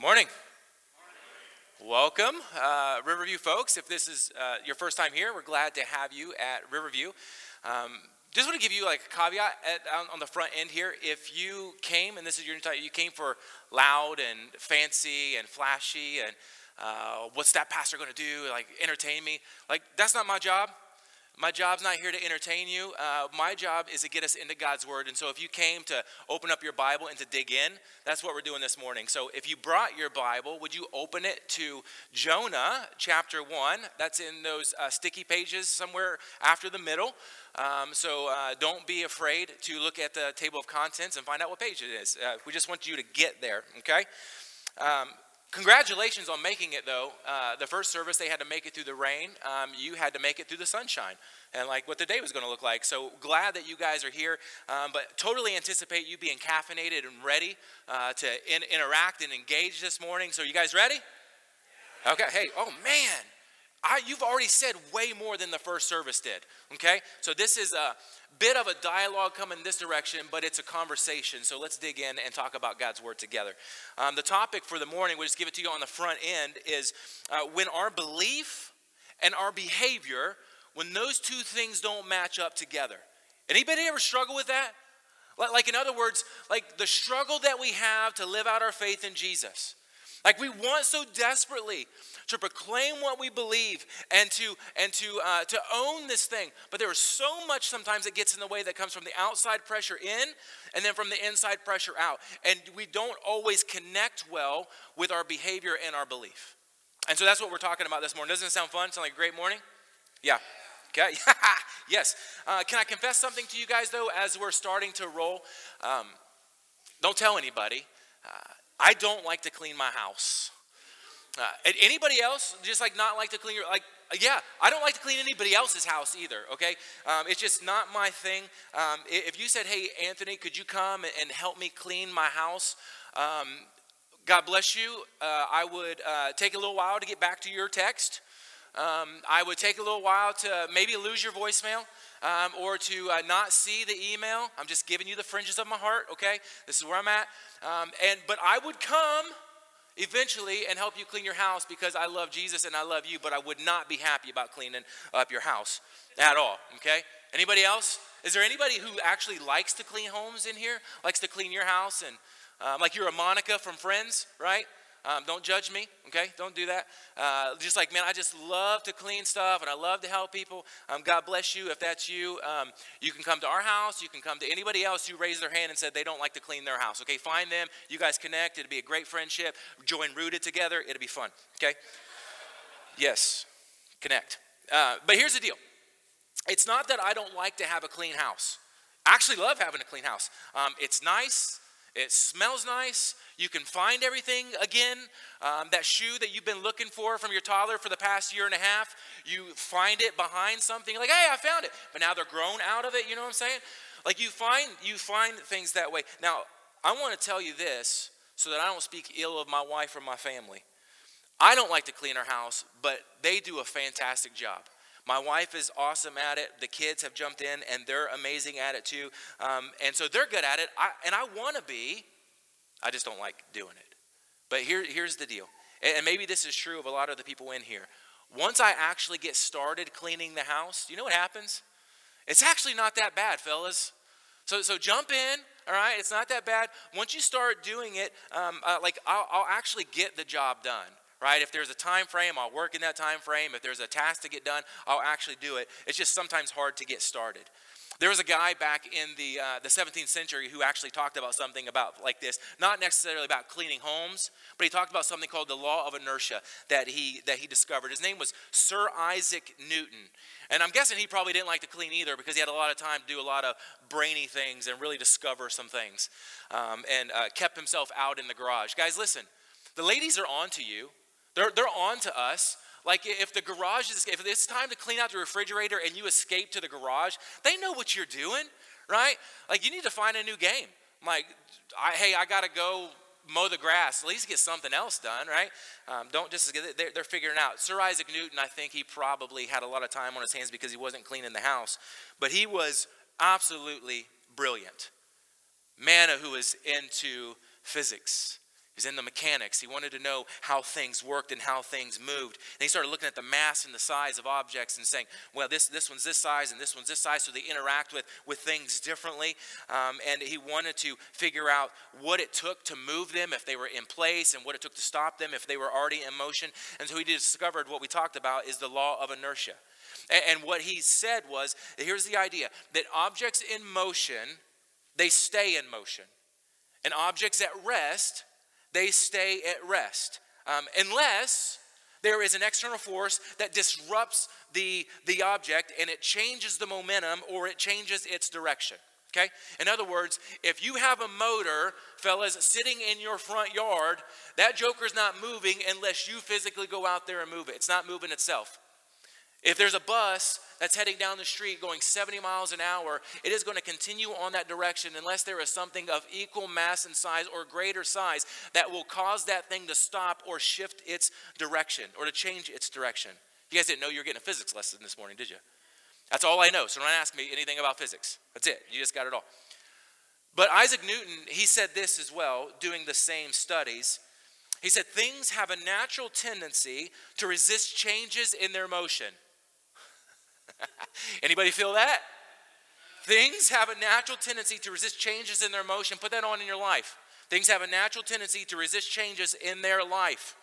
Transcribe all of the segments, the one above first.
Morning. Welcome, uh, Riverview folks. If this is uh, your first time here, we're glad to have you at Riverview. Um, just want to give you like a caveat at, on, on, the front end here. If you came, and this is your entire, you came for loud and fancy and flashy and uh, what's that pastor going to do? Like entertain me? Like that's not my job. My job's not here to entertain you. Uh, my job is to get us into God's Word. And so if you came to open up your Bible and to dig in, that's what we're doing this morning. So if you brought your Bible, would you open it to Jonah chapter 1? That's in those uh, sticky pages somewhere after the middle. Um, so uh, don't be afraid to look at the table of contents and find out what page it is. Uh, we just want you to get there, okay? Um, Congratulations on making it, though. Uh, the first service, they had to make it through the rain. Um, you had to make it through the sunshine and like what the day was going to look like. So glad that you guys are here, um, but totally anticipate you being caffeinated and ready uh, to in- interact and engage this morning. So, you guys ready? Okay. Hey, oh man, I, you've already said way more than the first service did. Okay? So, this is a bit of a dialogue coming this direction, but it's a conversation. So, let's dig in and talk about God's Word together. Um, the topic for the morning, we'll just give it to you on the front end, is uh, when our belief and our behavior, when those two things don't match up together. Anybody ever struggle with that? Like, in other words, like the struggle that we have to live out our faith in Jesus. Like we want so desperately to proclaim what we believe and to and to uh, to own this thing, but there is so much sometimes that gets in the way that comes from the outside pressure in, and then from the inside pressure out, and we don't always connect well with our behavior and our belief. And so that's what we're talking about this morning. Doesn't it sound fun? Sound like a great morning? Yeah. Okay. yes. Uh, can I confess something to you guys though, as we're starting to roll? Um, don't tell anybody. Uh, I don't like to clean my house. Uh, anybody else just like not like to clean your like yeah i don't like to clean anybody else's house either okay? Um, it's just not my thing. Um, if you said hey anthony could you come and help me clean my house? Um, god bless you. Uh, i would uh, take a little while to get back to your text. Um, i would take a little while to maybe lose your voicemail um, or to uh, not see the email i'm just giving you the fringes of my heart okay this is where i'm at um, and but I would come eventually and help you clean your house because I love Jesus and I love you, but I would not be happy about cleaning up your house at all. Okay? Anybody else? Is there anybody who actually likes to clean homes in here? Likes to clean your house and um, like you're a Monica from Friends, right? Um, don't judge me, okay? Don't do that. Uh, just like, man, I just love to clean stuff and I love to help people. Um, God bless you. If that's you, um, you can come to our house. You can come to anybody else who raised their hand and said they don't like to clean their house, okay? Find them. You guys connect. It'll be a great friendship. Join Rooted together. It'll be fun, okay? Yes, connect. Uh, but here's the deal it's not that I don't like to have a clean house. I actually love having a clean house. Um, it's nice, it smells nice. You can find everything again. Um, that shoe that you've been looking for from your toddler for the past year and a half, you find it behind something. Like, hey, I found it. But now they're grown out of it. You know what I'm saying? Like you find you find things that way. Now, I want to tell you this so that I don't speak ill of my wife or my family. I don't like to clean our house, but they do a fantastic job. My wife is awesome at it. The kids have jumped in and they're amazing at it too. Um, and so they're good at it. I, and I want to be, I just don't like doing it. But here, here's the deal. And maybe this is true of a lot of the people in here. Once I actually get started cleaning the house, you know what happens? It's actually not that bad, fellas. So, so jump in, all right? It's not that bad. Once you start doing it, um, uh, like I'll, I'll actually get the job done right? If there's a time frame, I'll work in that time frame. If there's a task to get done, I'll actually do it. It's just sometimes hard to get started. There was a guy back in the, uh, the 17th century who actually talked about something about like this, not necessarily about cleaning homes, but he talked about something called the law of inertia that he, that he discovered. His name was Sir Isaac Newton. And I'm guessing he probably didn't like to clean either because he had a lot of time to do a lot of brainy things and really discover some things um, and uh, kept himself out in the garage. Guys, listen, the ladies are on to you. They're, they're on to us. Like if the garage is, if it's time to clean out the refrigerator and you escape to the garage, they know what you're doing, right? Like you need to find a new game. Like, I, hey, I got to go mow the grass. At least get something else done, right? Um, don't just get they're, they're figuring out. Sir Isaac Newton, I think he probably had a lot of time on his hands because he wasn't cleaning the house, but he was absolutely brilliant. Man who was into physics He's in the mechanics. He wanted to know how things worked and how things moved. And he started looking at the mass and the size of objects and saying, well, this, this one's this size and this one's this size, so they interact with, with things differently. Um, and he wanted to figure out what it took to move them if they were in place and what it took to stop them if they were already in motion. And so he discovered what we talked about is the law of inertia. And, and what he said was here's the idea that objects in motion, they stay in motion. And objects at rest, they stay at rest. Um, unless there is an external force that disrupts the, the object and it changes the momentum or it changes its direction. Okay? In other words, if you have a motor, fellas, sitting in your front yard, that joker's not moving unless you physically go out there and move it. It's not moving itself. If there's a bus that's heading down the street going 70 miles an hour, it is going to continue on that direction unless there is something of equal mass and size or greater size that will cause that thing to stop or shift its direction or to change its direction. You guys didn't know you were getting a physics lesson this morning, did you? That's all I know, so don't ask me anything about physics. That's it. You just got it all. But Isaac Newton, he said this as well, doing the same studies. He said, Things have a natural tendency to resist changes in their motion. Anybody feel that? Things have a natural tendency to resist changes in their motion. Put that on in your life. Things have a natural tendency to resist changes in their life.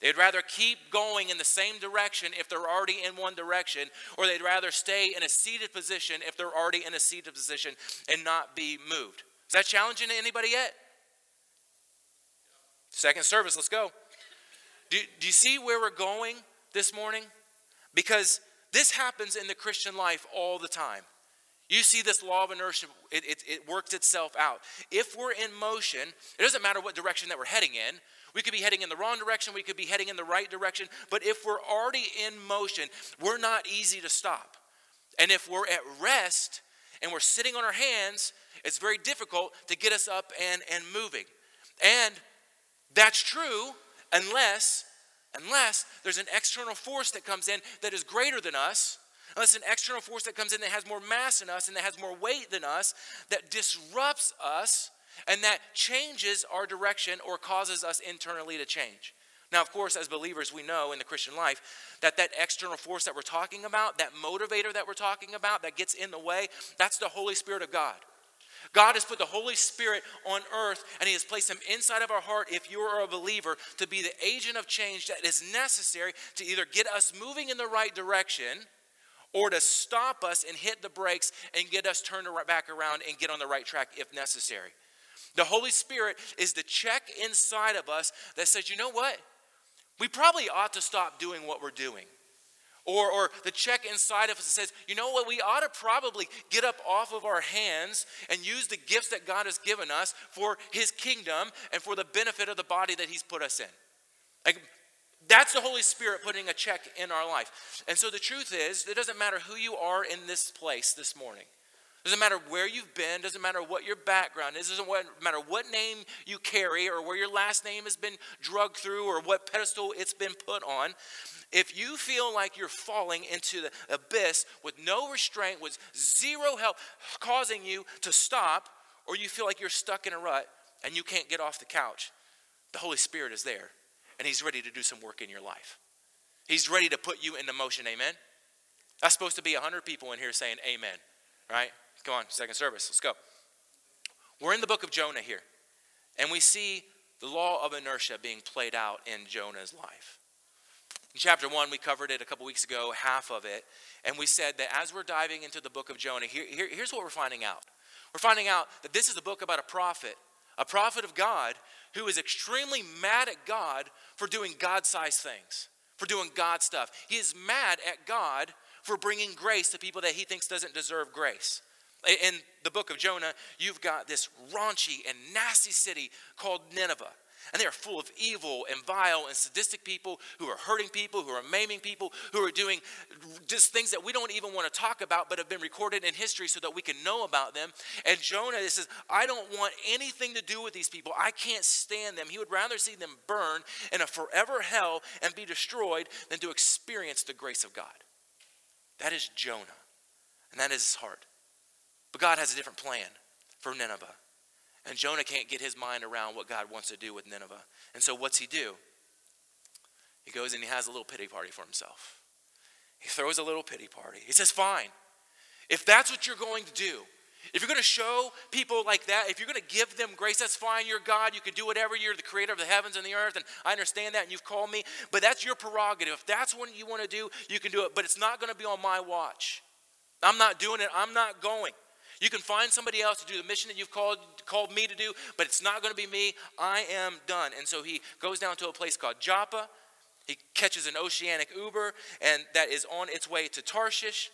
They'd rather keep going in the same direction if they're already in one direction, or they'd rather stay in a seated position if they're already in a seated position and not be moved. Is that challenging to anybody yet? Second service, let's go. Do, do you see where we're going this morning? Because this happens in the Christian life all the time. You see this law of inertia, it, it, it, works itself out. If we're in motion, it doesn't matter what direction that we're heading in. We could be heading in the wrong direction, we could be heading in the right direction, but if we're already in motion, we're not easy to stop. And if we're at rest and we're sitting on our hands, it's very difficult to get us up and, and moving. And that's true unless Unless there's an external force that comes in that is greater than us, unless an external force that comes in that has more mass than us and that has more weight than us, that disrupts us and that changes our direction or causes us internally to change. Now, of course, as believers, we know in the Christian life that that external force that we're talking about, that motivator that we're talking about, that gets in the way, that's the Holy Spirit of God. God has put the Holy Spirit on earth and He has placed Him inside of our heart, if you are a believer, to be the agent of change that is necessary to either get us moving in the right direction or to stop us and hit the brakes and get us turned back around and get on the right track if necessary. The Holy Spirit is the check inside of us that says, you know what? We probably ought to stop doing what we're doing. Or, or the check inside of us that says, you know what, we ought to probably get up off of our hands and use the gifts that God has given us for His kingdom and for the benefit of the body that He's put us in. Like, that's the Holy Spirit putting a check in our life. And so the truth is, it doesn't matter who you are in this place this morning. Doesn't matter where you've been, doesn't matter what your background is, doesn't matter what name you carry or where your last name has been drugged through or what pedestal it's been put on. If you feel like you're falling into the abyss with no restraint, with zero help causing you to stop, or you feel like you're stuck in a rut and you can't get off the couch, the Holy Spirit is there and He's ready to do some work in your life. He's ready to put you into motion. Amen. That's supposed to be 100 people in here saying amen, right? Come on, second service, let's go. We're in the book of Jonah here, and we see the law of inertia being played out in Jonah's life. In chapter one, we covered it a couple weeks ago, half of it, and we said that as we're diving into the book of Jonah, here, here, here's what we're finding out. We're finding out that this is a book about a prophet, a prophet of God who is extremely mad at God for doing God sized things, for doing God stuff. He is mad at God for bringing grace to people that he thinks doesn't deserve grace. In the book of Jonah, you've got this raunchy and nasty city called Nineveh. And they are full of evil and vile and sadistic people who are hurting people, who are maiming people, who are doing just things that we don't even want to talk about, but have been recorded in history so that we can know about them. And Jonah says, I don't want anything to do with these people. I can't stand them. He would rather see them burn in a forever hell and be destroyed than to experience the grace of God. That is Jonah, and that is his heart. But God has a different plan for Nineveh. And Jonah can't get his mind around what God wants to do with Nineveh. And so what's he do? He goes and he has a little pity party for himself. He throws a little pity party. He says, Fine, if that's what you're going to do, if you're going to show people like that, if you're going to give them grace, that's fine. You're God. You can do whatever. You're the creator of the heavens and the earth. And I understand that. And you've called me. But that's your prerogative. If that's what you want to do, you can do it. But it's not going to be on my watch. I'm not doing it. I'm not going. You can find somebody else to do the mission that you've called, called me to do, but it's not going to be me. I am done. And so he goes down to a place called Joppa. He catches an oceanic Uber, and that is on its way to Tarshish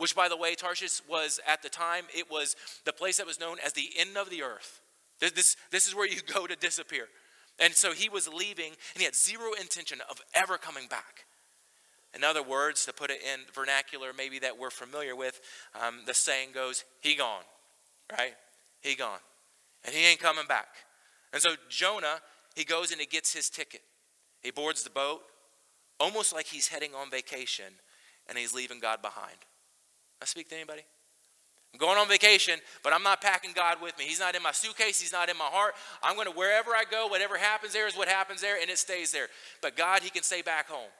which, by the way, Tarshish was at the time, it was the place that was known as the end of the earth. This, this is where you go to disappear. And so he was leaving, and he had zero intention of ever coming back. In other words, to put it in vernacular, maybe that we're familiar with, um, the saying goes, he gone, right? He gone. And he ain't coming back. And so Jonah, he goes and he gets his ticket. He boards the boat, almost like he's heading on vacation, and he's leaving God behind. I speak to anybody? I'm going on vacation, but I'm not packing God with me. He's not in my suitcase. He's not in my heart. I'm going to wherever I go, whatever happens there is what happens there, and it stays there. But God, He can stay back home.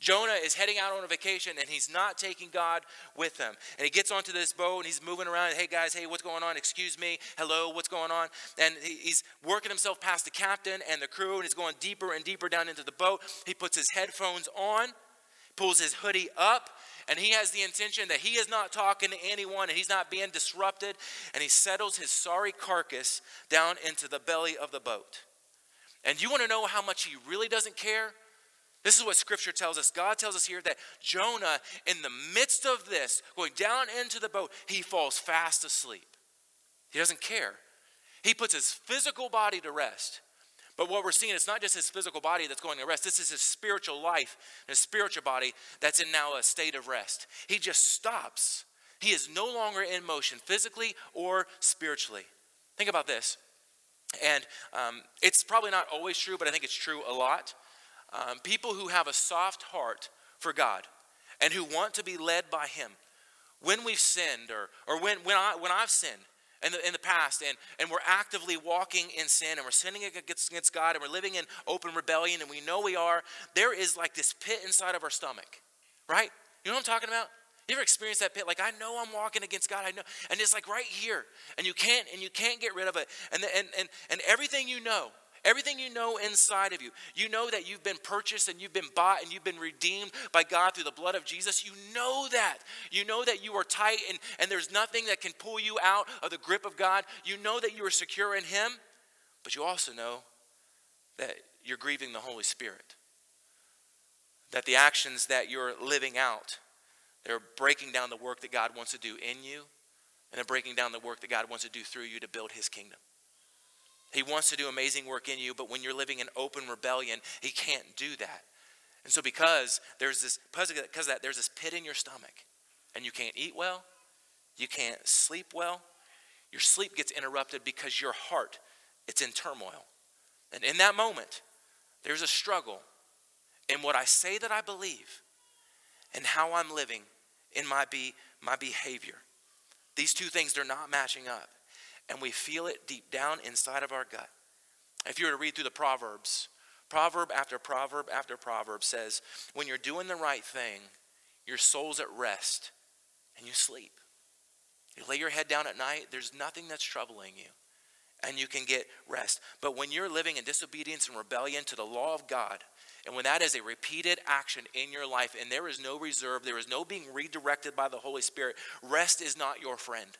Jonah is heading out on a vacation and he's not taking God with him. And he gets onto this boat and he's moving around. Hey guys, hey, what's going on? Excuse me. Hello, what's going on? And he's working himself past the captain and the crew and he's going deeper and deeper down into the boat. He puts his headphones on, pulls his hoodie up, and he has the intention that he is not talking to anyone and he's not being disrupted, and he settles his sorry carcass down into the belly of the boat. And you want to know how much he really doesn't care? This is what scripture tells us. God tells us here that Jonah, in the midst of this, going down into the boat, he falls fast asleep. He doesn't care. He puts his physical body to rest. But what we're seeing, it's not just his physical body that's going to rest. This is his spiritual life, his spiritual body that's in now a state of rest. He just stops. He is no longer in motion, physically or spiritually. Think about this. And um, it's probably not always true, but I think it's true a lot. Um, people who have a soft heart for God and who want to be led by Him, when we've sinned or, or when, when, I, when I've sinned, in the, in the past and, and we're actively walking in sin and we're sinning against, against God and we're living in open rebellion and we know we are, there is like this pit inside of our stomach, right? You know what I'm talking about? You ever experienced that pit? Like I know I'm walking against God. I know, and it's like right here, and you can't and you can't get rid of it. And the, and and and everything you know, Everything you know inside of you. You know that you've been purchased and you've been bought and you've been redeemed by God through the blood of Jesus. You know that. You know that you are tight and, and there's nothing that can pull you out of the grip of God. You know that you are secure in Him, but you also know that you're grieving the Holy Spirit. That the actions that you're living out, they're breaking down the work that God wants to do in you, and they're breaking down the work that God wants to do through you to build His kingdom. He wants to do amazing work in you, but when you're living in open rebellion, he can't do that. And so because there's this because of that there's this pit in your stomach and you can't eat well, you can't sleep well. Your sleep gets interrupted because your heart it's in turmoil. And in that moment, there's a struggle in what I say that I believe and how I'm living in my be my behavior. These two things they're not matching up and we feel it deep down inside of our gut. If you were to read through the Proverbs, proverb after proverb after proverb says, when you're doing the right thing, your soul's at rest and you sleep. You lay your head down at night, there's nothing that's troubling you, and you can get rest. But when you're living in disobedience and rebellion to the law of God, and when that is a repeated action in your life, and there is no reserve, there is no being redirected by the Holy Spirit, rest is not your friend.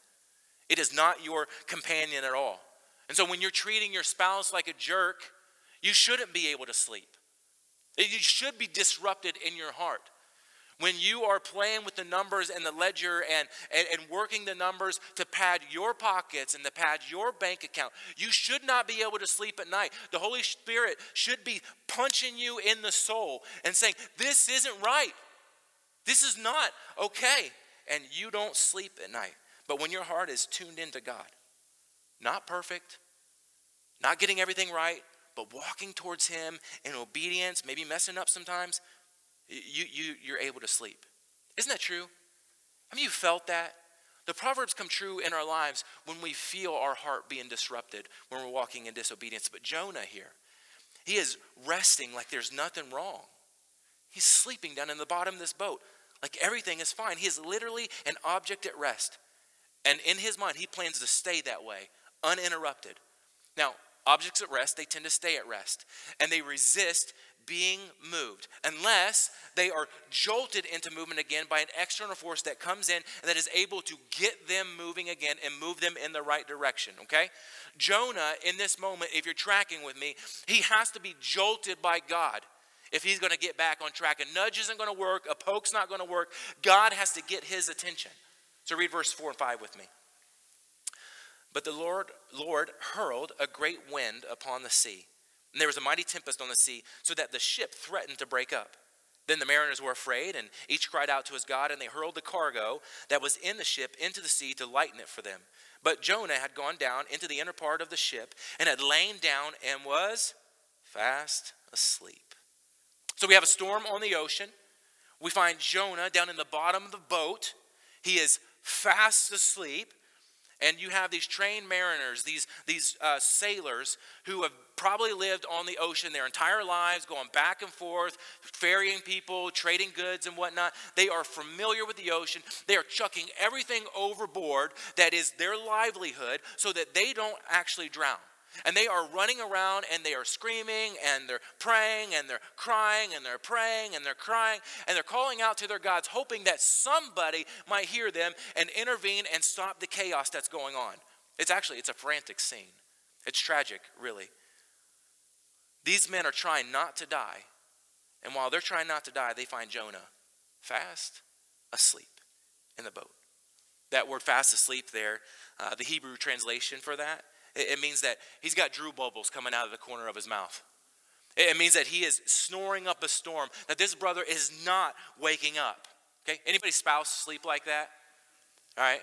It is not your companion at all. And so when you're treating your spouse like a jerk, you shouldn't be able to sleep. You should be disrupted in your heart. When you are playing with the numbers and the ledger and, and, and, working the numbers to pad your pockets and to pad your bank account, you should not be able to sleep at night. The Holy Spirit should be punching you in the soul and saying, This isn't right. This is not okay. And you don't sleep at night. But when your heart is tuned into God, not perfect, not getting everything right, but walking towards Him in obedience, maybe messing up sometimes, you, you, you're able to sleep. Isn't that true? I mean, you felt that? The Proverbs come true in our lives when we feel our heart being disrupted, when we're walking in disobedience. But Jonah here, he is resting like there's nothing wrong. He's sleeping down in the bottom of this boat like everything is fine. He is literally an object at rest. And in his mind, he plans to stay that way, uninterrupted. Now, objects at rest, they tend to stay at rest. And they resist being moved unless they are jolted into movement again by an external force that comes in and that is able to get them moving again and move them in the right direction, okay? Jonah, in this moment, if you're tracking with me, he has to be jolted by God if he's going to get back on track. A nudge isn't going to work, a poke's not going to work. God has to get his attention. So read verse 4 and 5 with me. But the Lord, Lord hurled a great wind upon the sea, and there was a mighty tempest on the sea, so that the ship threatened to break up. Then the mariners were afraid, and each cried out to his God, and they hurled the cargo that was in the ship into the sea to lighten it for them. But Jonah had gone down into the inner part of the ship, and had lain down and was fast asleep. So we have a storm on the ocean. We find Jonah down in the bottom of the boat. He is fast asleep. And you have these trained mariners, these, these uh, sailors who have probably lived on the ocean their entire lives, going back and forth, ferrying people, trading goods and whatnot. They are familiar with the ocean. They are chucking everything overboard that is their livelihood so that they don't actually drown. And they are running around and they are screaming and they're praying and they're crying and they're praying and they're crying and they're calling out to their gods, hoping that somebody might hear them and intervene and stop the chaos that's going on. It's actually, it's a frantic scene. It's tragic, really. These men are trying not to die. And while they're trying not to die, they find Jonah fast asleep in the boat. That word fast asleep there, uh, the Hebrew translation for that it means that he's got Drew bubbles coming out of the corner of his mouth. It means that he is snoring up a storm, that this brother is not waking up. Okay? Anybody spouse sleep like that? All right?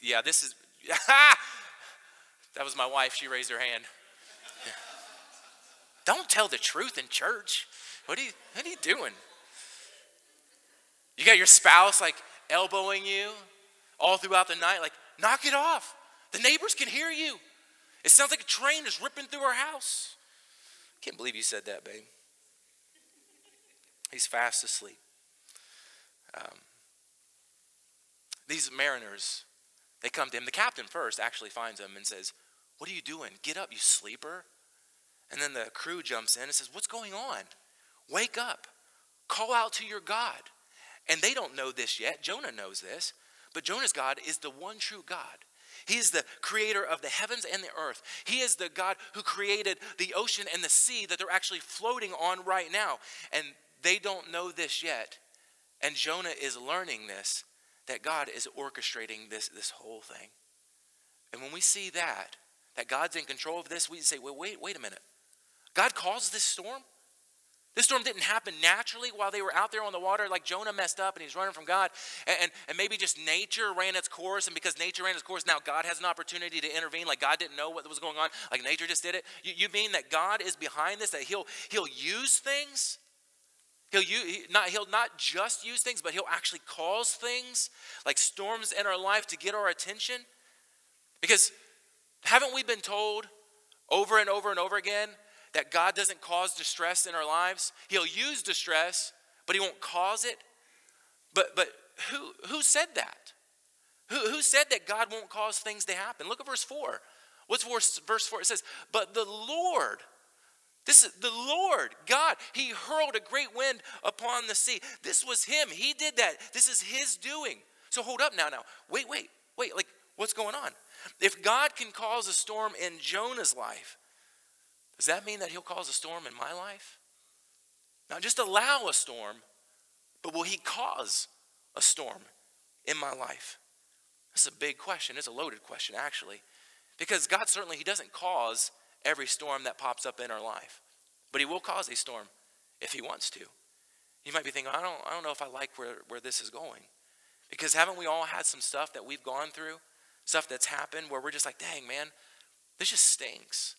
Yeah, this is. that was my wife. She raised her hand. Don't tell the truth in church. What are you, what are you doing? You got your spouse like elbowing you all throughout the night, like, knock it off. The neighbors can hear you. It sounds like a train is ripping through our house. Can't believe you said that, babe. He's fast asleep. Um, these mariners, they come to him. The captain first actually finds him and says, What are you doing? Get up, you sleeper. And then the crew jumps in and says, What's going on? Wake up. Call out to your God. And they don't know this yet. Jonah knows this. But Jonah's God is the one true God. He is the creator of the heavens and the earth. He is the God who created the ocean and the sea that they're actually floating on right now. And they don't know this yet. And Jonah is learning this that God is orchestrating this, this whole thing. And when we see that, that God's in control of this, we say, well, wait, wait a minute. God caused this storm? This storm didn't happen naturally while they were out there on the water, like Jonah messed up and he's running from God. And, and, and, maybe just nature ran its course, and because nature ran its course, now God has an opportunity to intervene, like God didn't know what was going on, like nature just did it. You, you mean that God is behind this, that He'll, he'll use things? He'll, use, not, he'll not just use things, but He'll actually cause things, like storms in our life, to get our attention? Because haven't we been told over and over and over again that God doesn't cause distress in our lives. He'll use distress, but He won't cause it. But, but who, who said that? Who, who said that God won't cause things to happen? Look at verse 4. What's verse, verse 4? It says, But the Lord, this is the Lord, God, He hurled a great wind upon the sea. This was Him. He did that. This is His doing. So hold up now, now. Wait, wait, wait. Like, what's going on? If God can cause a storm in Jonah's life, does that mean that he'll cause a storm in my life? Not just allow a storm, but will he cause a storm in my life? That's a big question. It's a loaded question, actually. Because God certainly, He doesn't cause every storm that pops up in our life. But He will cause a storm if He wants to. You might be thinking, I don't, I don't know if I like where, where this is going. Because haven't we all had some stuff that we've gone through? Stuff that's happened where we're just like, dang, man, this just stinks.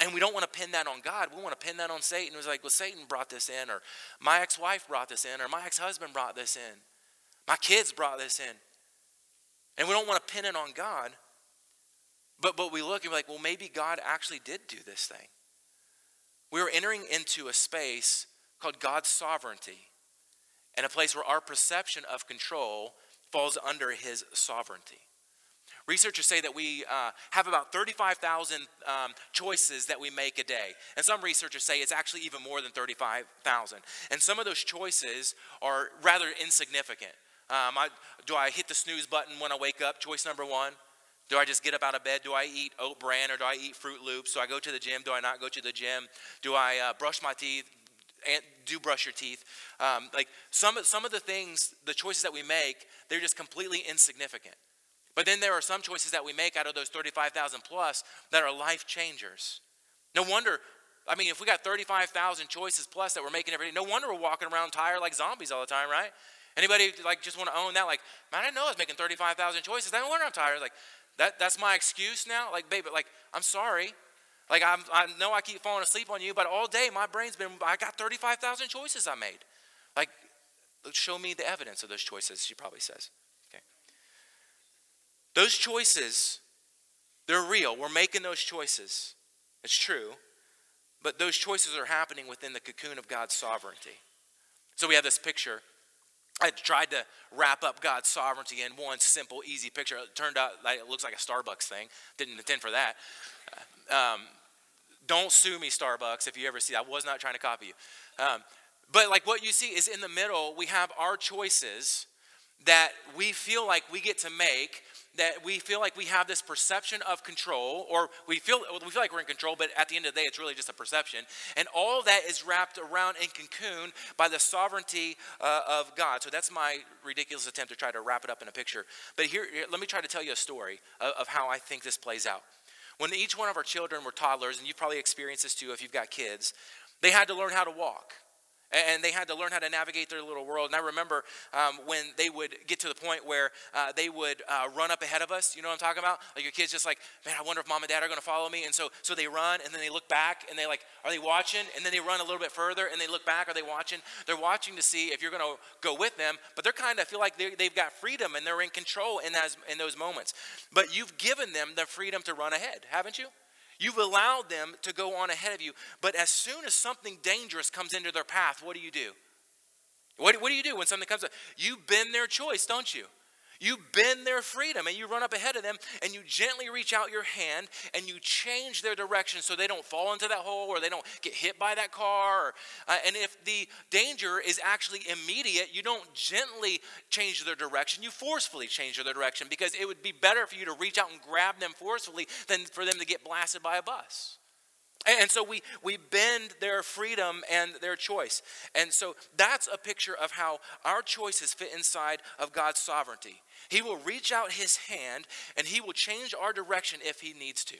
And we don't want to pin that on God. We want to pin that on Satan. It was like, well, Satan brought this in, or my ex wife brought this in, or my ex husband brought this in. My kids brought this in. And we don't want to pin it on God. But, but we look and we're like, well, maybe God actually did do this thing. We were entering into a space called God's sovereignty and a place where our perception of control falls under his sovereignty. Researchers say that we uh, have about 35,000 um, choices that we make a day. And some researchers say it's actually even more than 35,000. And some of those choices are rather insignificant. Um, I, do I hit the snooze button when I wake up? Choice number one. Do I just get up out of bed? Do I eat oat bran or do I eat Froot Loops? Do I go to the gym? Do I not go to the gym? Do I uh, brush my teeth? And do brush your teeth. Um, like some, some of the things, the choices that we make, they're just completely insignificant. But then there are some choices that we make out of those 35,000 plus that are life changers. No wonder, I mean, if we got 35,000 choices plus that we're making every day, no wonder we're walking around tired like zombies all the time, right? Anybody like just want to own that? Like, man, I didn't know I was making 35,000 choices. I no wonder I'm tired. Like, that, that's my excuse now? Like, babe, like, I'm sorry. Like, I'm, I know I keep falling asleep on you, but all day my brain's been, I got 35,000 choices I made. Like, show me the evidence of those choices, she probably says. Those choices, they're real. We're making those choices. It's true. But those choices are happening within the cocoon of God's sovereignty. So we have this picture I tried to wrap up God's sovereignty in one simple, easy picture. It turned out like it looks like a Starbucks thing. Didn't intend for that. Um, don't sue me, Starbucks, if you ever see that. I was not trying to copy you. Um, but like what you see is in the middle, we have our choices that we feel like we get to make that we feel like we have this perception of control, or we feel, we feel like we're in control, but at the end of the day, it's really just a perception. And all that is wrapped around and cocooned by the sovereignty uh, of God. So that's my ridiculous attempt to try to wrap it up in a picture. But here, let me try to tell you a story of, of how I think this plays out. When each one of our children were toddlers, and you've probably experienced this too if you've got kids, they had to learn how to walk and they had to learn how to navigate their little world. And I remember um, when they would get to the point where uh, they would uh, run up ahead of us. You know what I'm talking about? Like your kids just like, man, I wonder if mom and dad are going to follow me. And so, so they run, and then they look back, and they like, are they watching? And then they run a little bit further, and they look back. Are they watching? They're watching to see if you're going to go with them. But they're kind of feel like they've got freedom and they're in control in those in those moments. But you've given them the freedom to run ahead, haven't you? You've allowed them to go on ahead of you. But as soon as something dangerous comes into their path, what do you do? What, what do you do when something comes up? You bend their choice, don't you? You bend their freedom and you run up ahead of them and you gently reach out your hand and you change their direction so they don't fall into that hole or they don't get hit by that car. Or, uh, and if the danger is actually immediate, you don't gently change their direction, you forcefully change their direction because it would be better for you to reach out and grab them forcefully than for them to get blasted by a bus. And so we, we bend their freedom and their choice. And so that's a picture of how our choices fit inside of God's sovereignty. He will reach out his hand and he will change our direction if he needs to.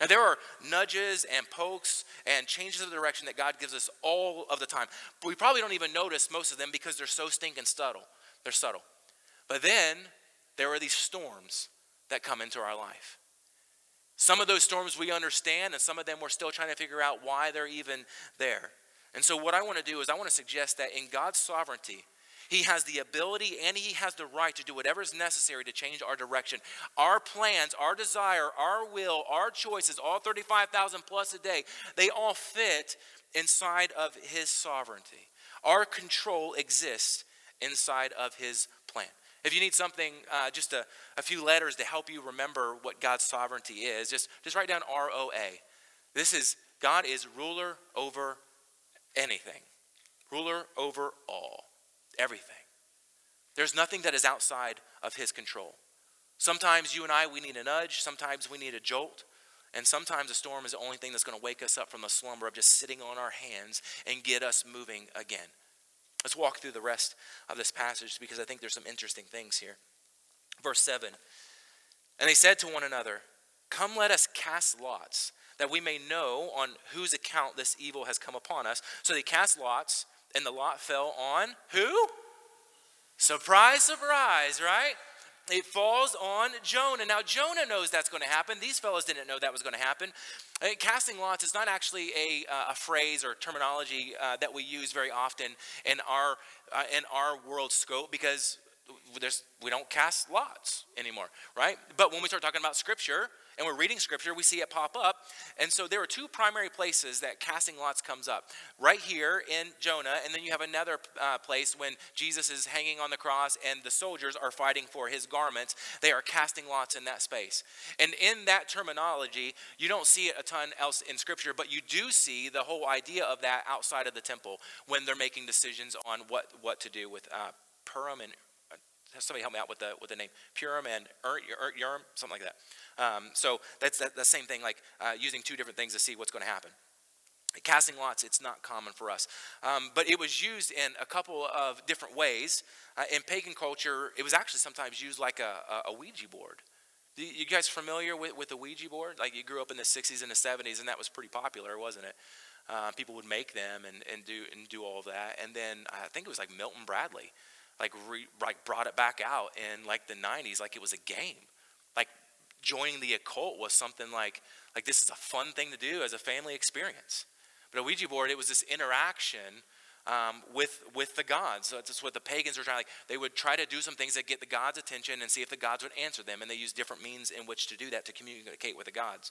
Now, there are nudges and pokes and changes of direction that God gives us all of the time. But we probably don't even notice most of them because they're so stinking subtle. They're subtle. But then there are these storms that come into our life. Some of those storms we understand, and some of them we're still trying to figure out why they're even there. And so, what I want to do is, I want to suggest that in God's sovereignty, He has the ability and He has the right to do whatever is necessary to change our direction. Our plans, our desire, our will, our choices, all 35,000 plus a day, they all fit inside of His sovereignty. Our control exists inside of His plan. If you need something, uh, just a, a few letters to help you remember what God's sovereignty is, just, just write down R O A. This is God is ruler over anything, ruler over all, everything. There's nothing that is outside of his control. Sometimes you and I, we need a nudge. Sometimes we need a jolt. And sometimes a storm is the only thing that's going to wake us up from the slumber of just sitting on our hands and get us moving again. Let's walk through the rest of this passage because I think there's some interesting things here. Verse 7 And they said to one another, Come, let us cast lots, that we may know on whose account this evil has come upon us. So they cast lots, and the lot fell on who? Surprise, surprise, right? It falls on Jonah. Now, Jonah knows that's going to happen. These fellows didn't know that was going to happen. Uh, casting lots is not actually a, uh, a phrase or terminology uh, that we use very often in our, uh, in our world scope because we don't cast lots anymore, right? But when we start talking about scripture, and we're reading scripture, we see it pop up. And so there are two primary places that casting lots comes up. Right here in Jonah, and then you have another uh, place when Jesus is hanging on the cross and the soldiers are fighting for his garments. They are casting lots in that space. And in that terminology, you don't see it a ton else in scripture, but you do see the whole idea of that outside of the temple when they're making decisions on what, what to do with uh, Purim and somebody help me out with the with the name Purim and Urim, something like that. Um, so that's that, the same thing, like uh, using two different things to see what's going to happen. Casting lots, it's not common for us. Um, but it was used in a couple of different ways. Uh, in pagan culture, it was actually sometimes used like a, a, Ouija board. You guys familiar with, with the Ouija board? Like you grew up in the 60s and the 70s, and that was pretty popular, wasn't it? Uh, people would make them and, and, do, and do all that. And then I think it was like Milton Bradley, like, re, like brought it back out in like the 90s like it was a game. Like joining the occult was something like, like this is a fun thing to do as a family experience. But Ouija board, it was this interaction um, with with the gods. So that's what the pagans were trying. Like they would try to do some things that get the gods' attention and see if the gods would answer them, and they used different means in which to do that to communicate with the gods.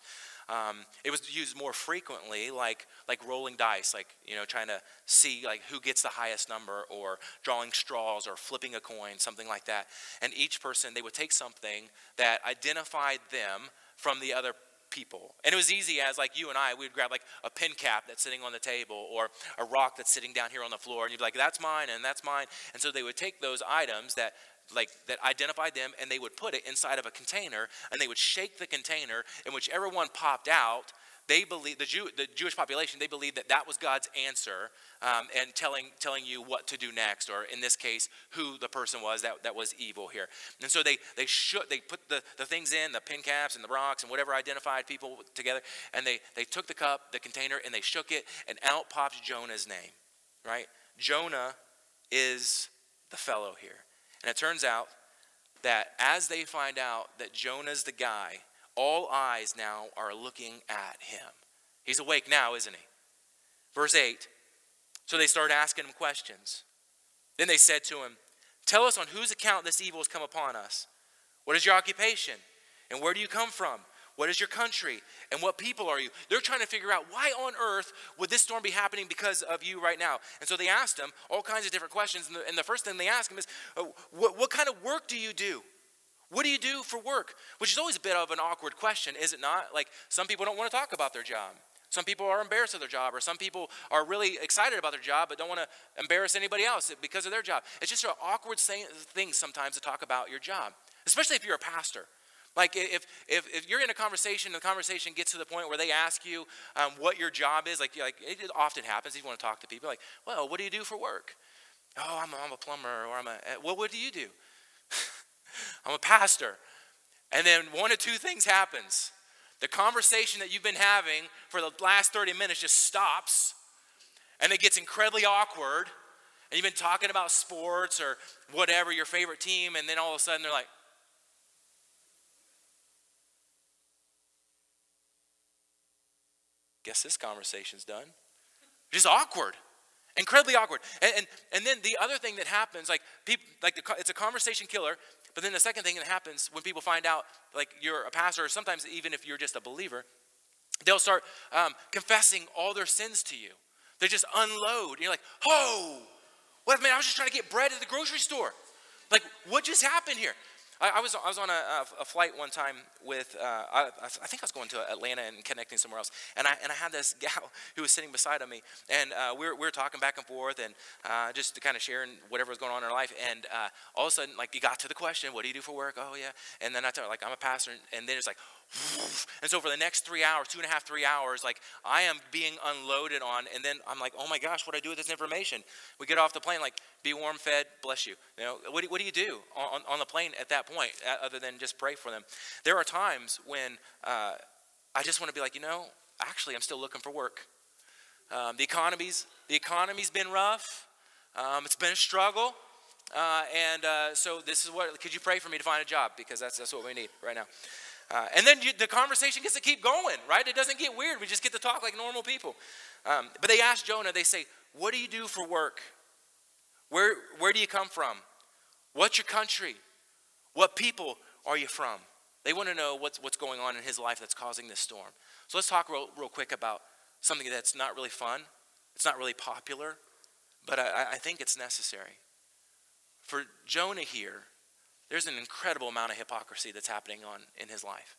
Um, it was used more frequently, like like rolling dice, like you know trying to see like who gets the highest number, or drawing straws, or flipping a coin, something like that. And each person they would take something that identified them from the other people. And it was easy as like you and I, we would grab like a pin cap that's sitting on the table or a rock that's sitting down here on the floor, and you'd be like, that's mine and that's mine. And so they would take those items that like that identified them and they would put it inside of a container and they would shake the container and whichever one popped out they believe the, Jew, the Jewish population they believed that that was God's answer um, and telling telling you what to do next, or in this case, who the person was that, that was evil here. And so they they shook they put the, the things in the pin caps and the rocks and whatever identified people together, and they they took the cup, the container, and they shook it, and out pops Jonah's name, right? Jonah is the fellow here, and it turns out that as they find out that Jonah's the guy all eyes now are looking at him. He's awake now, isn't he? Verse 8 So they started asking him questions. Then they said to him, Tell us on whose account this evil has come upon us. What is your occupation? And where do you come from? What is your country? And what people are you? They're trying to figure out why on earth would this storm be happening because of you right now? And so they asked him all kinds of different questions. And the, and the first thing they asked him is, uh, what, what kind of work do you do? What do you do for work? Which is always a bit of an awkward question, is it not? Like some people don't want to talk about their job. Some people are embarrassed of their job, or some people are really excited about their job but don't want to embarrass anybody else because of their job. It's just an awkward thing sometimes to talk about your job, especially if you're a pastor. Like if, if, if you're in a conversation, and the conversation gets to the point where they ask you um, what your job is, like, like it often happens, you want to talk to people, like, well, what do you do for work? Oh, I'm a, I'm a plumber, or I'm a, eh, well, what do you do? I'm a pastor. And then one of two things happens. The conversation that you've been having for the last 30 minutes just stops, and it gets incredibly awkward. And you've been talking about sports or whatever, your favorite team, and then all of a sudden they're like, guess this conversation's done. Just awkward incredibly awkward and, and, and then the other thing that happens like people like the, it's a conversation killer but then the second thing that happens when people find out, like you're a pastor, or sometimes even if you're just a believer, they'll start um, confessing all their sins to you. They just unload. And you're like, oh, what man? I was just trying to get bread at the grocery store. Like, what just happened here? I, I was, I was on a, a, flight one time with, uh, I, I, think I was going to Atlanta and connecting somewhere else. And I, and I had this gal who was sitting beside of me. And uh, we, were, we were talking back and forth and uh, just kind of sharing whatever was going on in our life. And uh, all of a sudden, like, you got to the question, what do you do for work? Oh, yeah. And then I tell her, like, I'm a pastor. And then it's like, and so for the next three hours, two and a half, three hours, like I am being unloaded on, and then I'm like, oh my gosh, what do I do with this information? We get off the plane, like, be warm fed, bless you. You know, what do, what do you do on, on the plane at that point, uh, other than just pray for them? There are times when uh, I just want to be like, you know, actually, I'm still looking for work. Um, the economy's the economy's been rough. Um, it's been a struggle. Uh, and uh, so this is what, could you pray for me to find a job? Because that's, that's what we need right now. Uh, and then you, the conversation gets to keep going, right? It doesn't get weird. We just get to talk like normal people. Um, but they ask Jonah, they say, What do you do for work? Where, where do you come from? What's your country? What people are you from? They want to know what's, what's going on in his life that's causing this storm. So let's talk real, real quick about something that's not really fun. It's not really popular, but I, I think it's necessary. For Jonah here, there's an incredible amount of hypocrisy that's happening on in his life.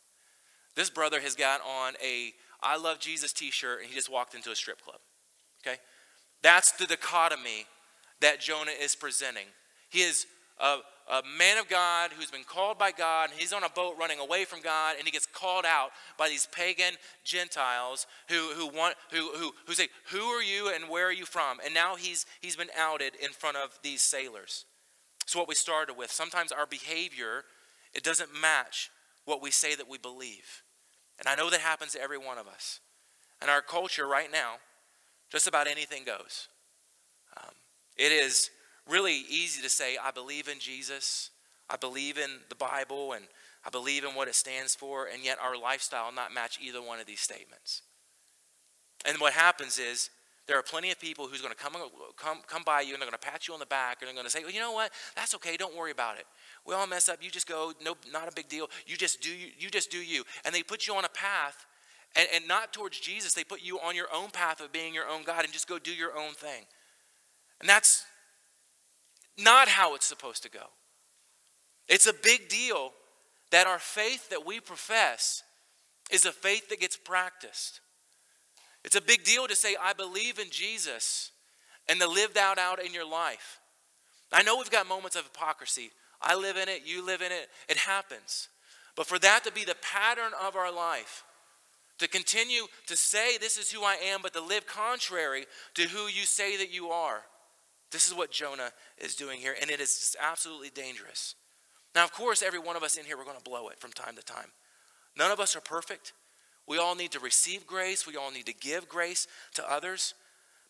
This brother has got on a I love Jesus t-shirt and he just walked into a strip club. Okay? That's the dichotomy that Jonah is presenting. He is a, a man of God who's been called by God, and he's on a boat running away from God, and he gets called out by these pagan Gentiles who, who want who, who, who say, Who are you and where are you from? And now he's he's been outed in front of these sailors. So what we started with, sometimes our behavior, it doesn't match what we say that we believe. And I know that happens to every one of us. And our culture right now, just about anything goes. Um, it is really easy to say, I believe in Jesus, I believe in the Bible, and I believe in what it stands for, and yet our lifestyle not match either one of these statements. And what happens is there are plenty of people who's going to come, come, come by you and they're going to pat you on the back and they're going to say, well, you know what? That's okay. Don't worry about it. We all mess up. You just go, no, not a big deal. You just do you, you just do you. And they put you on a path and, and not towards Jesus. They put you on your own path of being your own God and just go do your own thing. And that's not how it's supposed to go. It's a big deal that our faith that we profess is a faith that gets practiced. It's a big deal to say, I believe in Jesus and to live that out in your life. I know we've got moments of hypocrisy. I live in it, you live in it, it happens. But for that to be the pattern of our life, to continue to say this is who I am, but to live contrary to who you say that you are, this is what Jonah is doing here, and it is absolutely dangerous. Now, of course, every one of us in here, we're going to blow it from time to time. None of us are perfect. We all need to receive grace, we all need to give grace to others,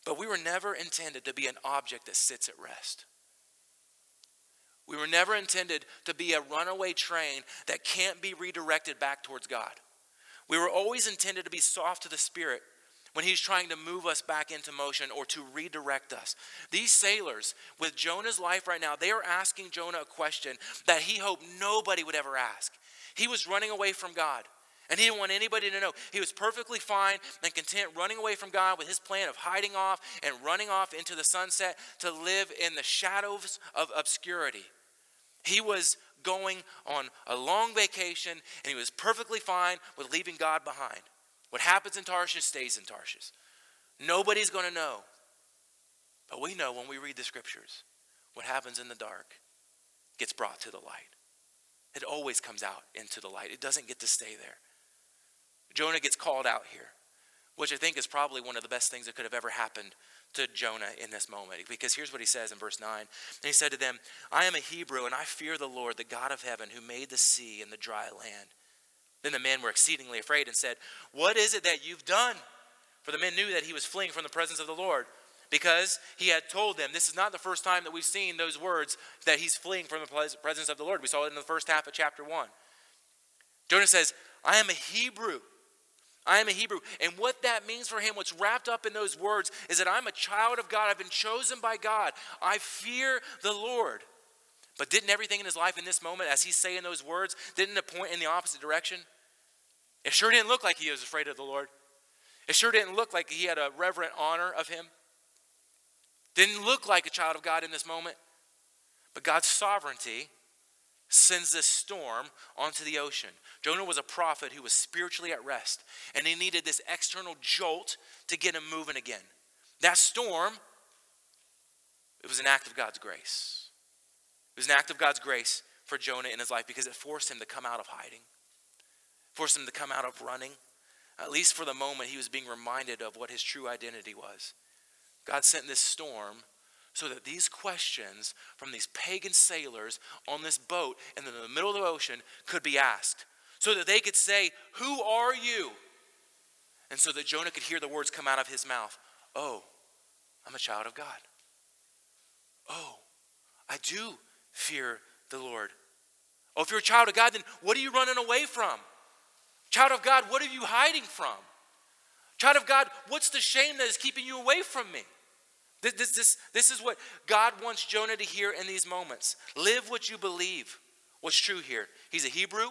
but we were never intended to be an object that sits at rest. We were never intended to be a runaway train that can't be redirected back towards God. We were always intended to be soft to the Spirit when he's trying to move us back into motion or to redirect us. These sailors, with Jonah's life right now, they are asking Jonah a question that he hoped nobody would ever ask. He was running away from God. And he didn't want anybody to know. He was perfectly fine and content running away from God with his plan of hiding off and running off into the sunset to live in the shadows of obscurity. He was going on a long vacation and he was perfectly fine with leaving God behind. What happens in Tarshish stays in Tarshish. Nobody's going to know. But we know when we read the scriptures, what happens in the dark gets brought to the light. It always comes out into the light, it doesn't get to stay there. Jonah gets called out here, which I think is probably one of the best things that could have ever happened to Jonah in this moment. Because here's what he says in verse 9. And he said to them, I am a Hebrew, and I fear the Lord, the God of heaven, who made the sea and the dry land. Then the men were exceedingly afraid and said, What is it that you've done? For the men knew that he was fleeing from the presence of the Lord because he had told them, This is not the first time that we've seen those words that he's fleeing from the presence of the Lord. We saw it in the first half of chapter 1. Jonah says, I am a Hebrew. I am a Hebrew. And what that means for him, what's wrapped up in those words, is that I'm a child of God. I've been chosen by God. I fear the Lord. But didn't everything in his life in this moment, as he's saying those words, didn't it point in the opposite direction? It sure didn't look like he was afraid of the Lord. It sure didn't look like he had a reverent honor of him. Didn't look like a child of God in this moment. But God's sovereignty sends this storm onto the ocean. Jonah was a prophet who was spiritually at rest, and he needed this external jolt to get him moving again. That storm, it was an act of God's grace. It was an act of God's grace for Jonah in his life because it forced him to come out of hiding forced him to come out of running. At least for the moment, he was being reminded of what his true identity was. God sent this storm so that these questions from these pagan sailors on this boat in the middle of the ocean could be asked. So that they could say, Who are you? And so that Jonah could hear the words come out of his mouth Oh, I'm a child of God. Oh, I do fear the Lord. Oh, if you're a child of God, then what are you running away from? Child of God, what are you hiding from? Child of God, what's the shame that is keeping you away from me? This, this, this, this is what God wants Jonah to hear in these moments. Live what you believe. What's true here? He's a Hebrew.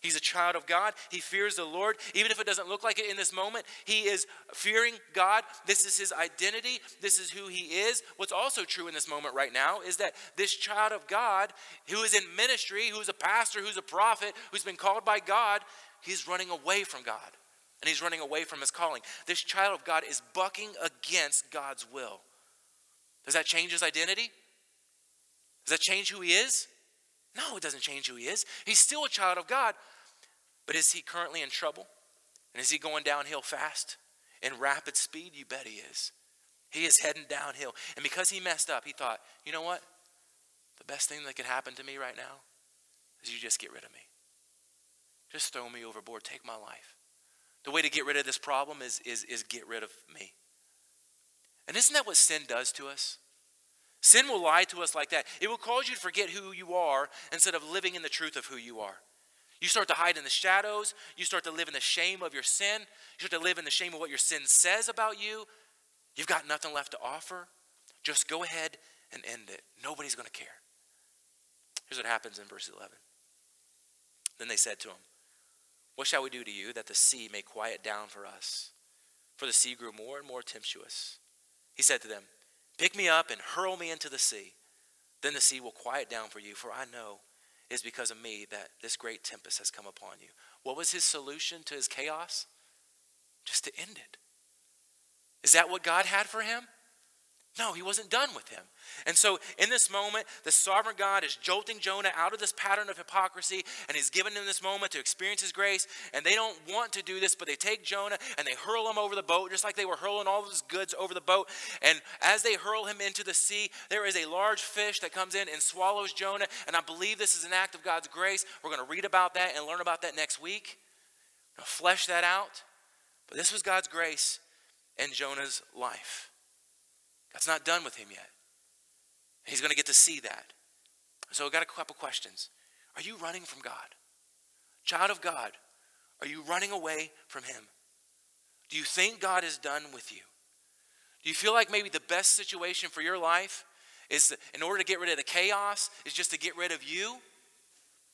He's a child of God. He fears the Lord. Even if it doesn't look like it in this moment, he is fearing God. This is his identity. This is who he is. What's also true in this moment right now is that this child of God, who is in ministry, who's a pastor, who's a prophet, who's been called by God, he's running away from God. And he's running away from his calling. This child of God is bucking against God's will. Does that change his identity? Does that change who he is? No, it doesn't change who he is. He's still a child of God. But is he currently in trouble? And is he going downhill fast? In rapid speed? You bet he is. He is heading downhill. And because he messed up, he thought, you know what? The best thing that could happen to me right now is you just get rid of me. Just throw me overboard. Take my life. The way to get rid of this problem is, is, is get rid of me. And isn't that what sin does to us? Sin will lie to us like that. It will cause you to forget who you are instead of living in the truth of who you are. You start to hide in the shadows. You start to live in the shame of your sin. You start to live in the shame of what your sin says about you. You've got nothing left to offer. Just go ahead and end it. Nobody's going to care. Here's what happens in verse 11. Then they said to him, What shall we do to you that the sea may quiet down for us? For the sea grew more and more tempestuous. He said to them, Pick me up and hurl me into the sea. Then the sea will quiet down for you, for I know it is because of me that this great tempest has come upon you. What was his solution to his chaos? Just to end it. Is that what God had for him? No, he wasn't done with him. And so, in this moment, the sovereign God is jolting Jonah out of this pattern of hypocrisy, and he's given him this moment to experience his grace. And they don't want to do this, but they take Jonah and they hurl him over the boat, just like they were hurling all of his goods over the boat. And as they hurl him into the sea, there is a large fish that comes in and swallows Jonah. And I believe this is an act of God's grace. We're going to read about that and learn about that next week. I'll flesh that out. But this was God's grace in Jonah's life. God's not done with him yet. He's going to get to see that. So I've got a couple questions. Are you running from God? Child of God, are you running away from him? Do you think God is done with you? Do you feel like maybe the best situation for your life is in order to get rid of the chaos is just to get rid of you?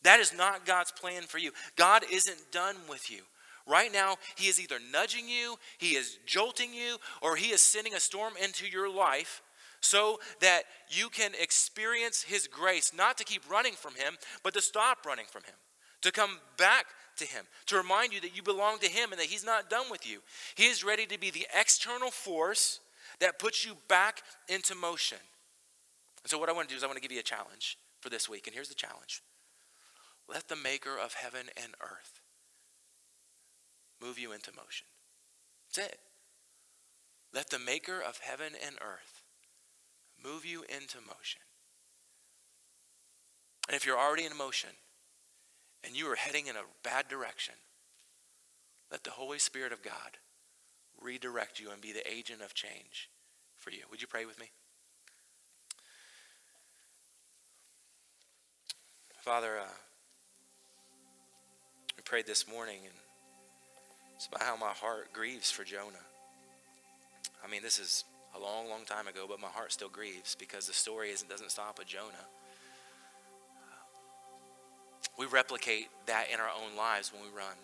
That is not God's plan for you. God isn't done with you. Right now, He is either nudging you, He is jolting you, or He is sending a storm into your life so that you can experience His grace, not to keep running from Him, but to stop running from Him, to come back to Him, to remind you that you belong to Him and that He's not done with you. He is ready to be the external force that puts you back into motion. And so, what I want to do is I want to give you a challenge for this week. And here's the challenge let the maker of heaven and earth move you into motion. That's it. Let the maker of heaven and earth move you into motion. And if you're already in motion and you are heading in a bad direction, let the Holy Spirit of God redirect you and be the agent of change for you. Would you pray with me? Father, uh, we prayed this morning and it's about how my heart grieves for Jonah. I mean, this is a long, long time ago, but my heart still grieves because the story doesn't stop with Jonah. We replicate that in our own lives when we run.